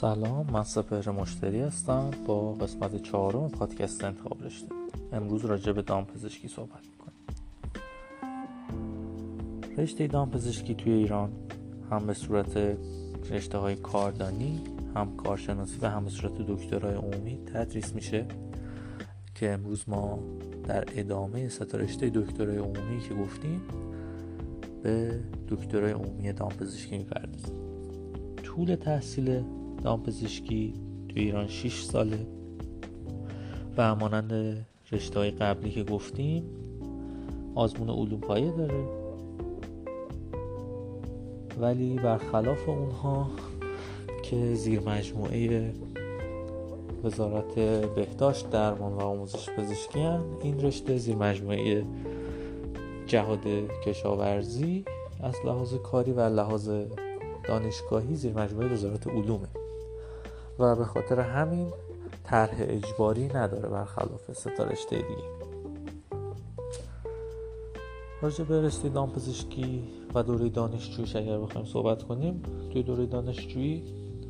سلام من سپهر مشتری هستم. با قسمت چهارم پادکست انتخاب رشته. امروز راجع به دامپزشکی صحبت می‌کنیم. رشته دامپزشکی توی ایران هم به صورت رشته های کاردانی هم کارشناسی و هم به صورت دکترای عمومی تدریس میشه که امروز ما در ادامه ستا رشته دکترای عمومی که گفتیم به دکترای عمومی دامپزشکی می‌پردازیم. طول تحصیل دامپزشکی تو ایران 6 ساله و همانند رشته های قبلی که گفتیم آزمون علوم پایه داره ولی برخلاف اونها که زیر مجموعه وزارت بهداشت درمان و آموزش پزشکی. این رشته زیر مجموعه جهاد کشاورزی از لحاظ کاری و لحاظ دانشگاهی زیر مجموعه وزارت علومه و به خاطر همین طرح اجباری نداره برخلاف ستا رشته دیگه. راجع به رشته دامپزشکی و دوره دانشجویش اگر بخوایم صحبت کنیم توی دوره دانشجویی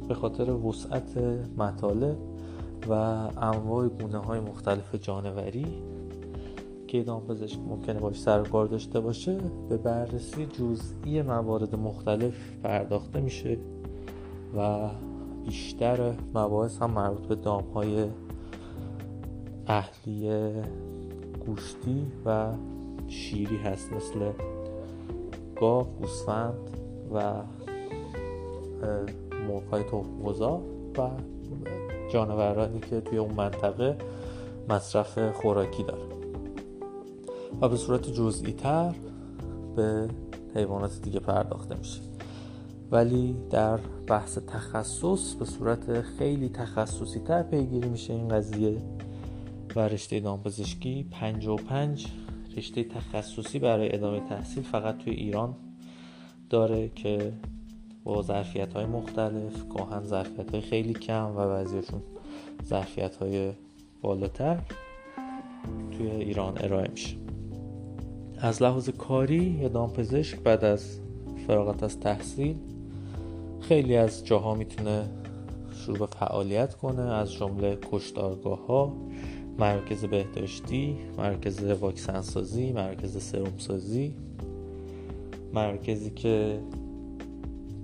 به خاطر وسعت مطالب و انواع گونه های مختلف جانوری که دامپزشک ممکنه باش سر کار داشته باشه به بررسی جزئی موارد مختلف پرداخته میشه و بیشتر مباحث هم مربوط به دام های اهلی گوشتی و شیری هست مثل گاو، گوسفند و مرغ های تخمگذار و جانورانی که توی اون منطقه مصرف خوراکی داره. و به صورت جزئی تر به حیوانات دیگه پرداخته میشه. ولی در بحث تخصص به صورت خیلی تخصصی تر پیگیری میشه این قضیه و رشته دامپزشکی 55 رشته تخصصی برای ادامه تحصیل فقط توی ایران داره که با ظرفیت های مختلف گاهن ظرفیت های خیلی کم و بعضیشون ظرفیت های بالاتر توی ایران ارائه میشه. از لحاظ کاری یا دامپزشک بعد از فراغت از تحصیل خیلی از جاها می‌تونه شروع به فعالیت کنه از جمله کشتارگاه ها مرکز بهداشتی مرکز واکسن سازی مرکز سروم سازی مرکزی که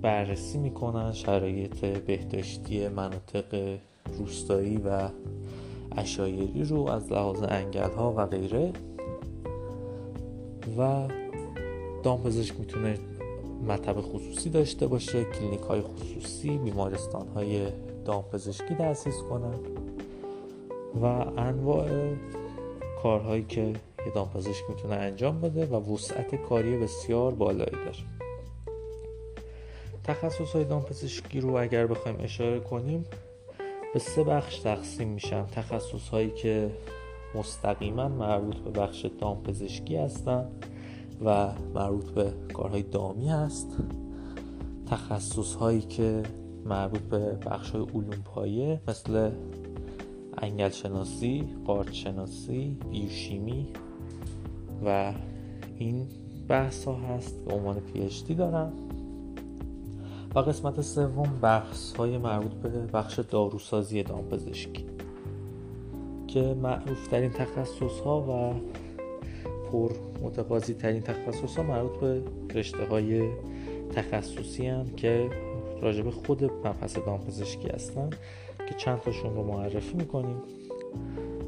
بررسی می‌کنن شرایط بهداشتی مناطق روستایی و اشایری رو از لحاظ انگل ها و غیره. و دامپزشک می‌تونه مطب خصوصی داشته باشه کلینیک های خصوصی بیمارستان های دامپزشکی تأسیس کنن و انواع کارهایی که یه دامپزشک می‌تونه انجام بده و وسعت کاری بسیار بالایی داره. تخصص های دامپزشکی رو اگر بخوایم اشاره کنیم به سه بخش تقسیم میشن. تخصص هایی که مستقیما مربوط به بخش دامپزشکی هستن. و مربوط به کارهای دامی هست. تخصص هایی که مربوط به بخش های علوم پایه مثل انگل شناسی، قارچ شناسی، بیوشیمی و این بحث ها هست به عنوان پی دارن و قسمت سوم بحث های مربوط به بخش داروسازی دامپزشکی که معروف ترین تخصص ها و پر متقاضی ترین تخصص ها مربوط به رشته های تخصصی هم که راجب خود مبحث دامپزشکی هستن که چند تاشون رو معرفی می‌کنیم.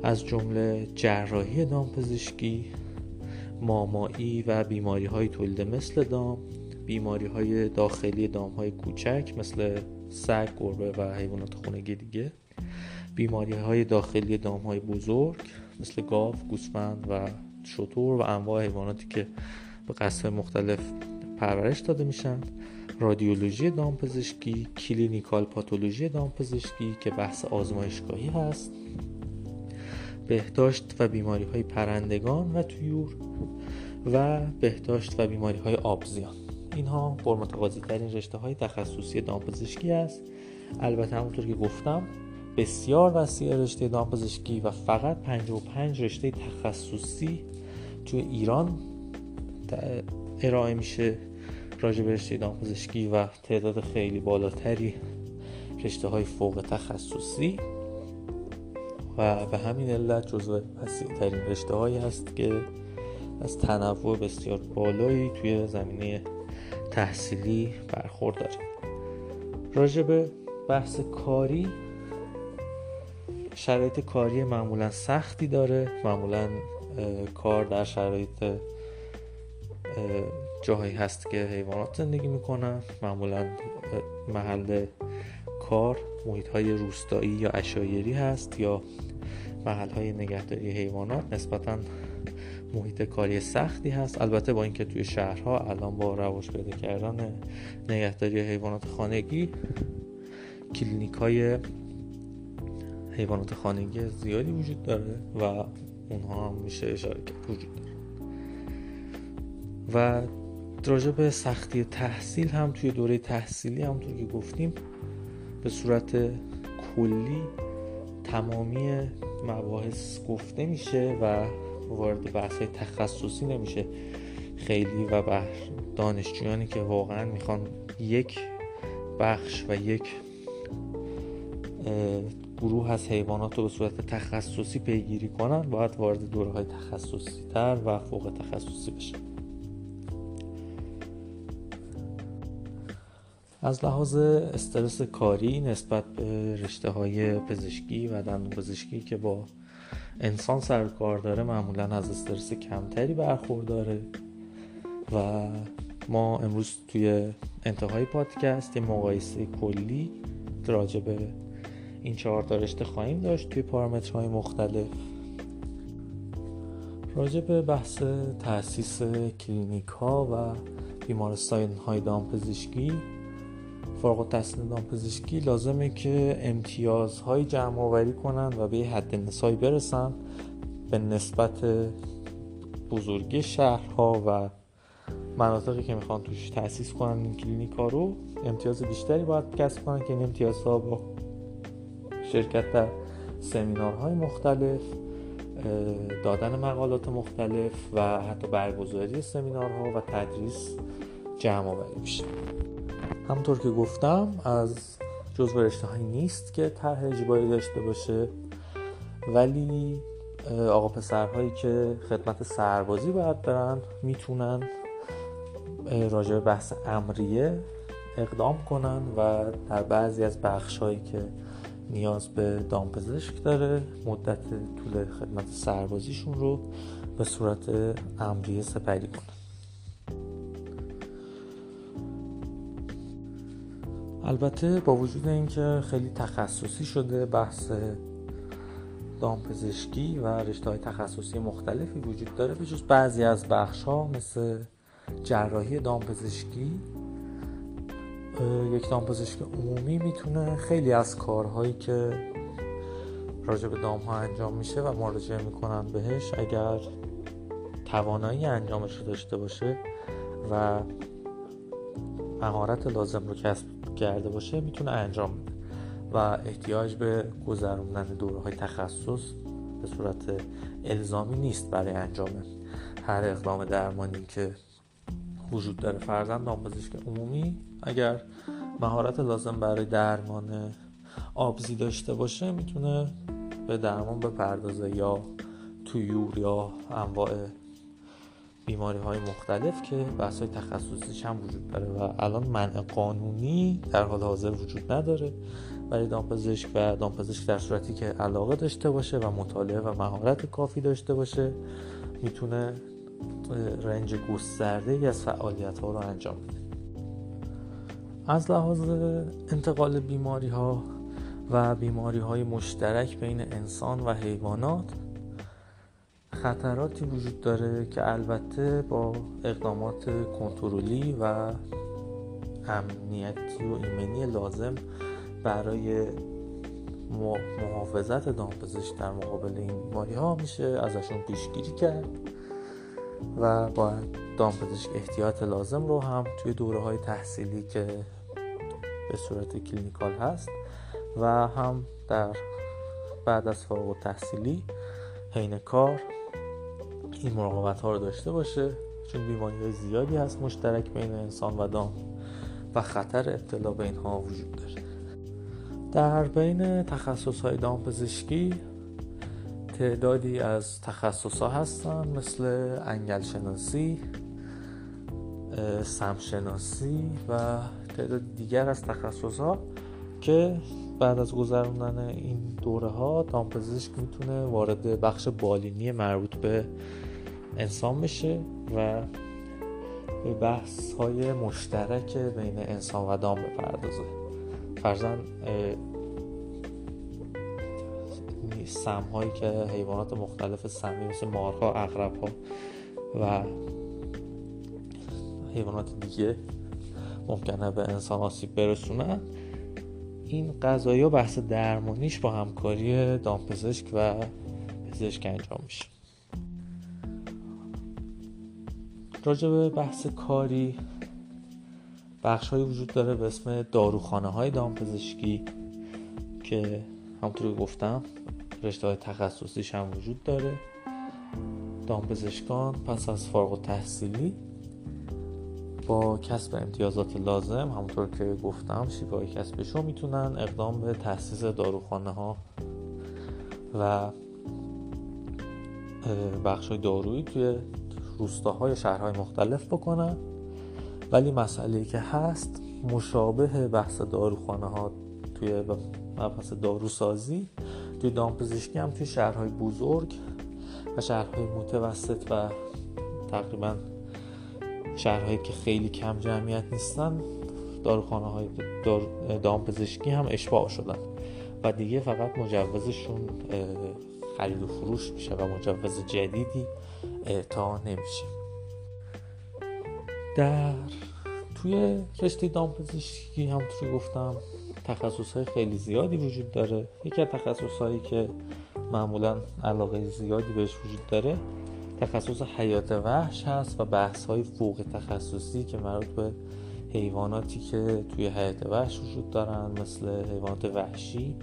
از جمله جراحی دامپزشکی مامایی و بیماری های تولید مثل دام بیماری های داخلی دام های کوچک مثل سگ، گربه و حیوانات خونگی دیگه بیماری های داخلی دام های بزرگ مثل گاو، گوسفند و شطور و انواع حیواناتی که به قصد مختلف پرورش داده میشن. رادیولوژی دامپزشکی کلینیکال پاتولوژی دامپزشکی که بحث آزمایشگاهی هست. بهداشت و بیماری های پرندگان و تویور و بهداشت و بیماری های آبزیان. اینها پرمتقاضی ترین رشته های تخصصی دامپزشکی است. البته همونطور که گفتم بسیار وسیع رشته دامپزشکی و فقط 55 رشته تخصصی توی ایران ارائه میشه راجع به رشته دامپزشکی و تعداد خیلی بالاتری رشته های فوق تخصصی. و به همین علت جزو ترین رشته هایی هست که از تنوع بسیار بالایی توی زمینه تحصیلی برخورداره راجع به بحث کاری شرایط کاری معمولا سختی داره. معمولا کار در شرایط جاهایی هست که حیوانات زندگی می‌کنن. معمولا محل کار محیط های روستایی یا اشایری هست یا محل های نگهداری حیوانات. نسبتا محیط کاری سختی هست. البته با اینکه توی شهرها الان با رواج پیدا کردن نگهداری حیوانات خانگی کلینیک های حیوانات خانگی زیادی وجود داره و اونها هم میشه اشاره کرد وجود داره. و راجع به سختی تحصیل هم توی دوره تحصیلی همونطور که گفتیم به صورت کلی تمامی مباحث گفته میشه و وارد بحث تخصصی نمیشه. خیلی و بر دانشجویانی که واقعا می‌خوان یک بخش و یک گروه از حیوانات رو به صورت تخصصی پیگیری کنن باید وارد دوره های تخصصی تر و فوق تخصصی بشن. از لحاظ استرس کاری نسبت به رشته های پزشکی و دندون پزشکی که با انسان سر کار داره معمولا از استرس کمتری برخورداره و ما امروز توی انتهای پادکست یه مقایسه کلی راجع به این چهار تا رشته خواهیم داشت توی پارامترهای مختلف. راجع به بحث تاسیس کلینیک ها و بیمارستان های دامپزشکی فارغ التحصیل دامپزشکی لازمه که امتیازهای جمع آوری کنن و به حد نسایی برسن به نسبت بزرگی شهرها و مناطقی که می‌خوان توش تأسیس کنن این کلینیک ها رو. امتیاز بیشتری باید کسب کنن که این امتیازها با شرکت در سمینارهای مختلف دادن مقالات مختلف و حتی برگزاری سمینارها و تدریس جمع آوری میشه. همونطور که گفتم از جزو رشته نیست که طرح اجباری داشته باشه ولی آقا پسرهایی که خدمت سربازی باید برن می‌تونن راجع به بحث امریه اقدام کنن و در بعضی از بخش هایی که نیاز به دامپزشک داره مدت طول خدمت سربازیشون رو به صورت امریه سپری کنن البته با وجود اینکه خیلی تخصصی شده بحث دامپزشکی و رشته های تخصصی مختلفی وجود داره به بعضی از بخش ها مثل جراحی دامپزشکی یک دامپزشک عمومی می‌تونه خیلی از کارهایی که راجع به دام ها انجام میشه و مراجعه می‌کنن بهش اگر توانایی انجامش رو داشته باشه و مهارت لازم رو کسب کرده باشه می‌تونه انجام بده. و احتیاج به گذروندن دوره های تخصص به صورت الزامی نیست برای انجام هر اقدام درمانی که وجود داره فرزن دامپزشک عمومی اگر مهارت لازم برای درمان آبزی داشته باشه می‌تونه به درمان بپردازه یا تویور یا انواع بیماری های مختلف که بحث های تخصصیش هم وجود داره و الان منع قانونی در حال حاضر وجود نداره. برای دامپزشک و دامپزشک در صورتی که علاقه داشته باشه و مطالعه و مهارت کافی داشته باشه می‌تونه رنج گسترده ای از فعالیت ها رو انجام بده. از لحاظ انتقال بیماری ها و بیماری های مشترک بین انسان و حیوانات خطراتی وجود داره که البته با اقدامات کنترلی و امنیتی و ایمنی لازم برای محافظت دامپزشک در مقابل این بیماری ها میشه ازشون پیشگیری کرد. و با دامپزشک احتیاط لازم رو هم توی دوره های تحصیلی که به صورت کلینیکال هست و هم در بعد از فارغ تحصیلی حین کار این مراقبت ها رو داشته باشه چون بیماری های زیادی هست مشترک بین انسان و دام و خطر ابتلا به اینها وجود داره. در بین تخصص های دامپزشکی تعدادی از تخصص ها هستن مثل انگل شناسی سمشناسی و تعداد دیگر از تخصص ها که بعد از گذراندن این دوره ها دامپزشک می‌تونه وارد بخش بالینی مربوط به انسان بشه و به بحث های مشترک بین انسان و دام بپردازه. فرزن سم هایی که حیوانات مختلف سمی مثل مارها، اغرب ها و حیوانات دیگه ممکنه به انسان آسیب برسونن این قضایی بحث درمانیش با همکاری دامپزشک و پزشک انجام میشه. راجع به بحث کاری بخش های وجود داره به اسم داروخانه های دامپزشکی که همونطور گفتم رشته های تخصصیش هم وجود داره. دامپزشکان پس از فارغ تحصیلی با کسب امتیازات لازم همونطور که گفتم شیوه کسبشون می‌تونن اقدام به تاسیس داروخانه ها و بخش دارویی توی روستاهای شهرهای مختلف بکنن. ولی مسئله که هست مشابه بحث داروخانه ها توی مبحث داروسازی توی دامپزشکی هم توی شهرهای بزرگ و شهرهای متوسط و تقریبا شهرهایی که خیلی کم جمعیت نیستن داروخانه های دار دامپزشکی هم اشباع شدن. و دیگه فقط مجوزشون خرید و فروش میشه و مجوز جدیدی اعطا نمیشه. در توی رشته دامپزشکی همونطوری گفتم تخصص های خیلی زیادی وجود داره. یکی از تخصص هایی که معمولا علاقه زیادی بهش وجود داره تخصص حیات وحش هست و بحث های فوق تخصصی که مربوط به حیواناتی که توی حیات وحش وجود دارن مثل حیوانات وحشی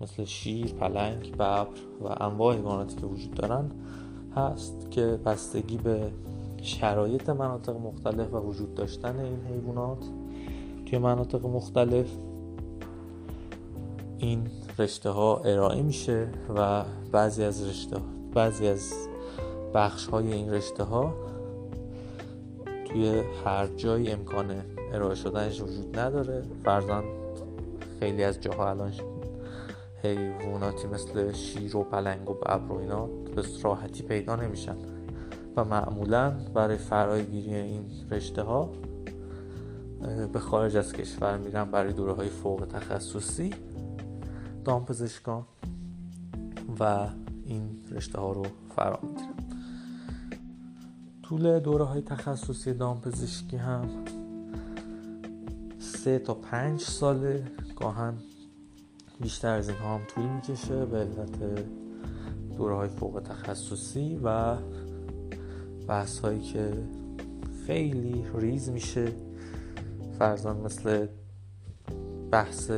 مثل شیر، پلنگ، ببر و انواع حیواناتی که وجود دارن هست که بستگی به شرایط مناطق مختلف و وجود داشتن این حیوانات توی مناطق مختلف این رشته ها ارائه میشه و بعضی از رشته بعضی از بخش های این رشته ها توی هر جایی امکان ارائه شدنش وجود نداره. فرزن خیلی از جاها الان حیواناتی مثل شیر و پلنگ و ببر و اینا به راحتی پیدا نمیشن و معمولا برای فراگیری این رشته ها به خارج از کشور میرن برای دوره های فوق تخصصی. دامپزشکان و این رشته ها رو فرا می‌گیرن طول دوره های تخصصی دامپزشکی هم سه تا پنج ساله. گاهن بیشتر از این هم طول می‌کشه به علت دوره های فوق تخصصی و بحث هایی که خیلی ریز میشه. فرزان مثل بحث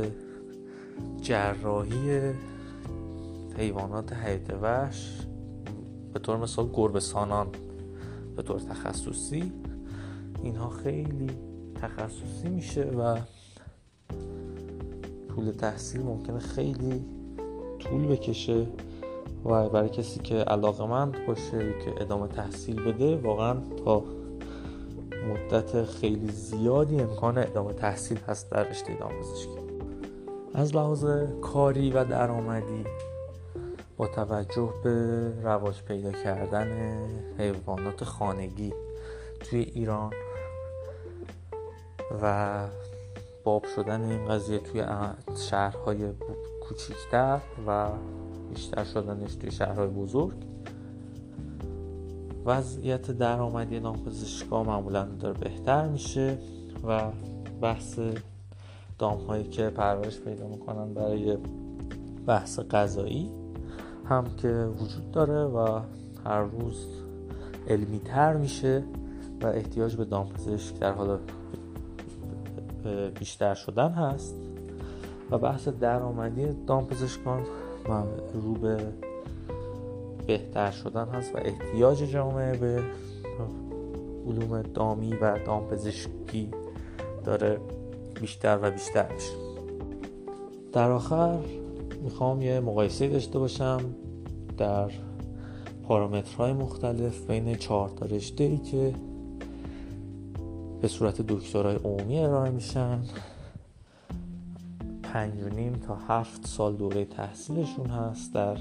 جراحی حیوانات حیات وحش به طور مثال گربه سانان به طور تخصصی. اینها خیلی تخصصی میشه و طول تحصیل ممکنه خیلی طول بکشه. و برای کسی که علاقه مند باشه که ادامه تحصیل بده واقعا تا مدت خیلی زیادی امکان ادامه تحصیل هست در رشته دامپزشکی. از لحاظ کاری و درآمدی با توجه به رواج پیدا کردن حیوانات خانگی توی ایران و باب شدن این قضیه توی شهرهای کوچیکتر و بیشتر شدنش توی شهرهای بزرگ وضعیت درآمدی نامپزشکا معمولا داره بهتر میشه و بحث دام هایی که پرورش پیدا می‌کنن برای بحث غذایی هم که وجود داره و هر روز علمی تر میشه و احتیاج به دامپزشک در حال بیشتر شدن هست. و بحث درآمدی دامپزشکان رو به بهتر شدن هست و احتیاج جامعه به علوم دامی و دامپزشکی داره. بیشتر و بیشتر میشه در آخر می‌خوام یه مقایسه داشته باشم در پارامترهای مختلف بین چهار تا رشته ای که به صورت دکترای عمومی ارائه میشن. پنج و نیم تا هفت سال دوره تحصیلشون هست در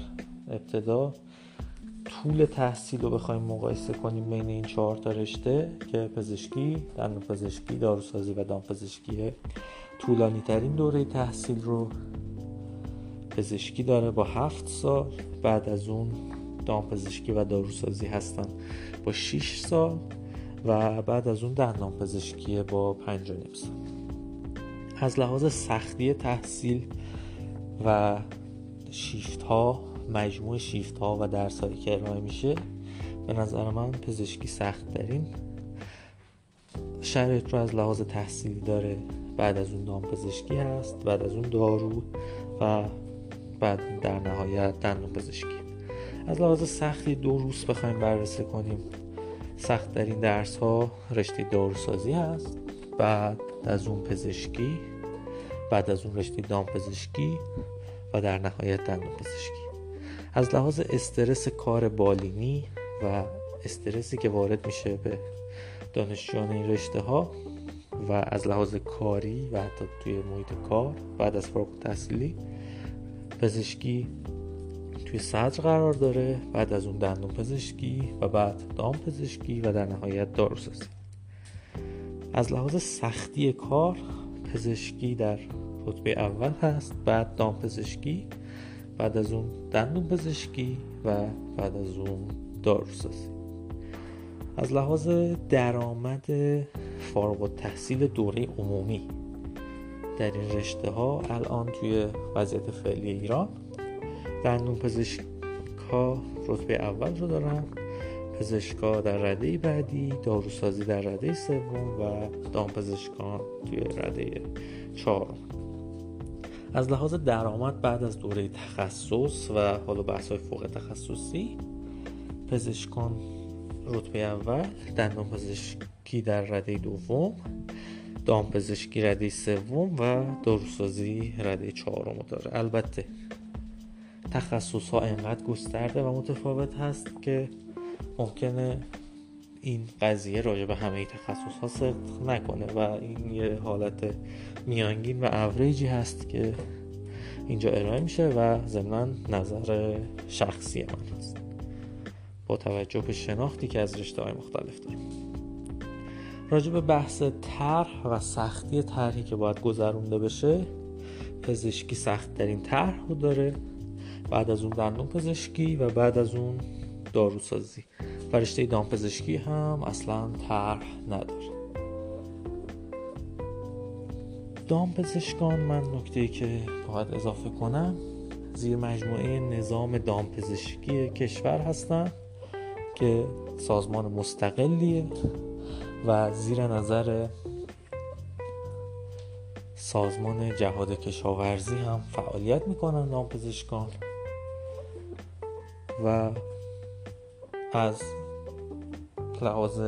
ابتدا. طول تحصیل رو بخوایم مقایسه کنیم بین این چهار تا رشته که پزشکی، دندون پزشکی، داروسازی و دامپزشکیه. طولانی ترین دوره تحصیل رو پزشکی داره با هفت سال. بعد از اون دامپزشکی و داروسازی هستن با 6 سال و بعد از اون دندان پزشکی با 5 نیم سال. از لحاظ سختی تحصیل و شیفت ها مجموع شیفت ها و درس هایی که ارائه میشه به نظر من پزشکی سخت ترین. شرایط رو از لحاظ تحصیلی داره بعد از اون دام پزشکی هست بعد از اون دارو و بعد در نهایت دندون پزشکی. از لحاظ سختی دو روز بخوایم بررسی کنیم. سخت در این درس ها رشته داروسازی هست بعد از اون پزشکی بعد از اون رشته دام پزشکی و در نهایت دندون پزشکی. از لحاظ استرس کار بالینی و استرسی که وارد میشه به دانشجویان این رشته ها و از لحاظ کاری و حتی توی محیط کار بعد از فارغ تحصیلی پزشکی توی صدر قرار داره بعد از اون دندون پزشکی و بعد دام پزشکی و در نهایت داروسازی. از لحاظ سختی کار پزشکی در رتبه اول هست بعد دام پزشکی بعد از اون دندون پزشکی و بعد از اون داروسازی. از لحاظ درآمد فارغ و تحصیل دوره عمومی در این رشته ها الان توی وضعیت فعلی ایران دندون پزشکا رتبه اول رو دارن پزشکا در رده بعدی داروسازی در رده سوم و دامپزشکان توی رده چهارم. از لحاظ درآمد بعد از دوره تخصص و حالا بحث های فوق تخصصی پزشکان رتبه اول دندان پزشکی در رده دوم دامپزشکی رده سوم و داروسازی رده چهارم داره البته تخصص ها انقدر گسترده و متفاوت هست که ممکنه این قضیه راجع به همه تخصص ها صدق نکنه و این یه حالت میانگین و اوریجی هست که اینجا ارائه میشه و ضمنا نظر شخصی من هست. با توجه به شناختی که از رشته های مختلف داریم. راجع به بحث طرح و سختی طرحی که باید گذرونده بشه پزشکی سخت ترین طرح رو داره بعد از اون دندون پزشکی و بعد از اون داروسازی. و رشته دامپزشکی هم اصلا طرح نداره. دامپزشکان من نکته که باید اضافه کنم زیر مجموعه نظام دامپزشکی کشور هستن که سازمان مستقلیه و زیر نظر سازمان جهاد کشاورزی هم فعالیت می‌کنن دامپزشکان. و از لحاظ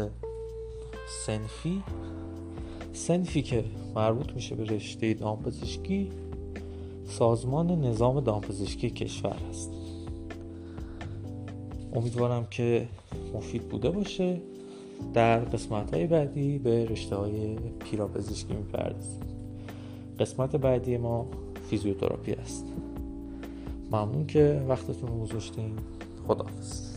سنفی. سنفی که مربوط میشه به رشته دامپزشکی سازمان نظام دامپزشکی کشور هست. امیدوارم که مفید بوده باشه. در قسمت های بعدی به رشته های پیراپزشکی می‌پردازیم. قسمت بعدی ما فیزیوتراپی است. ممنون که وقتتون رو گذاشتین. خداحافظ.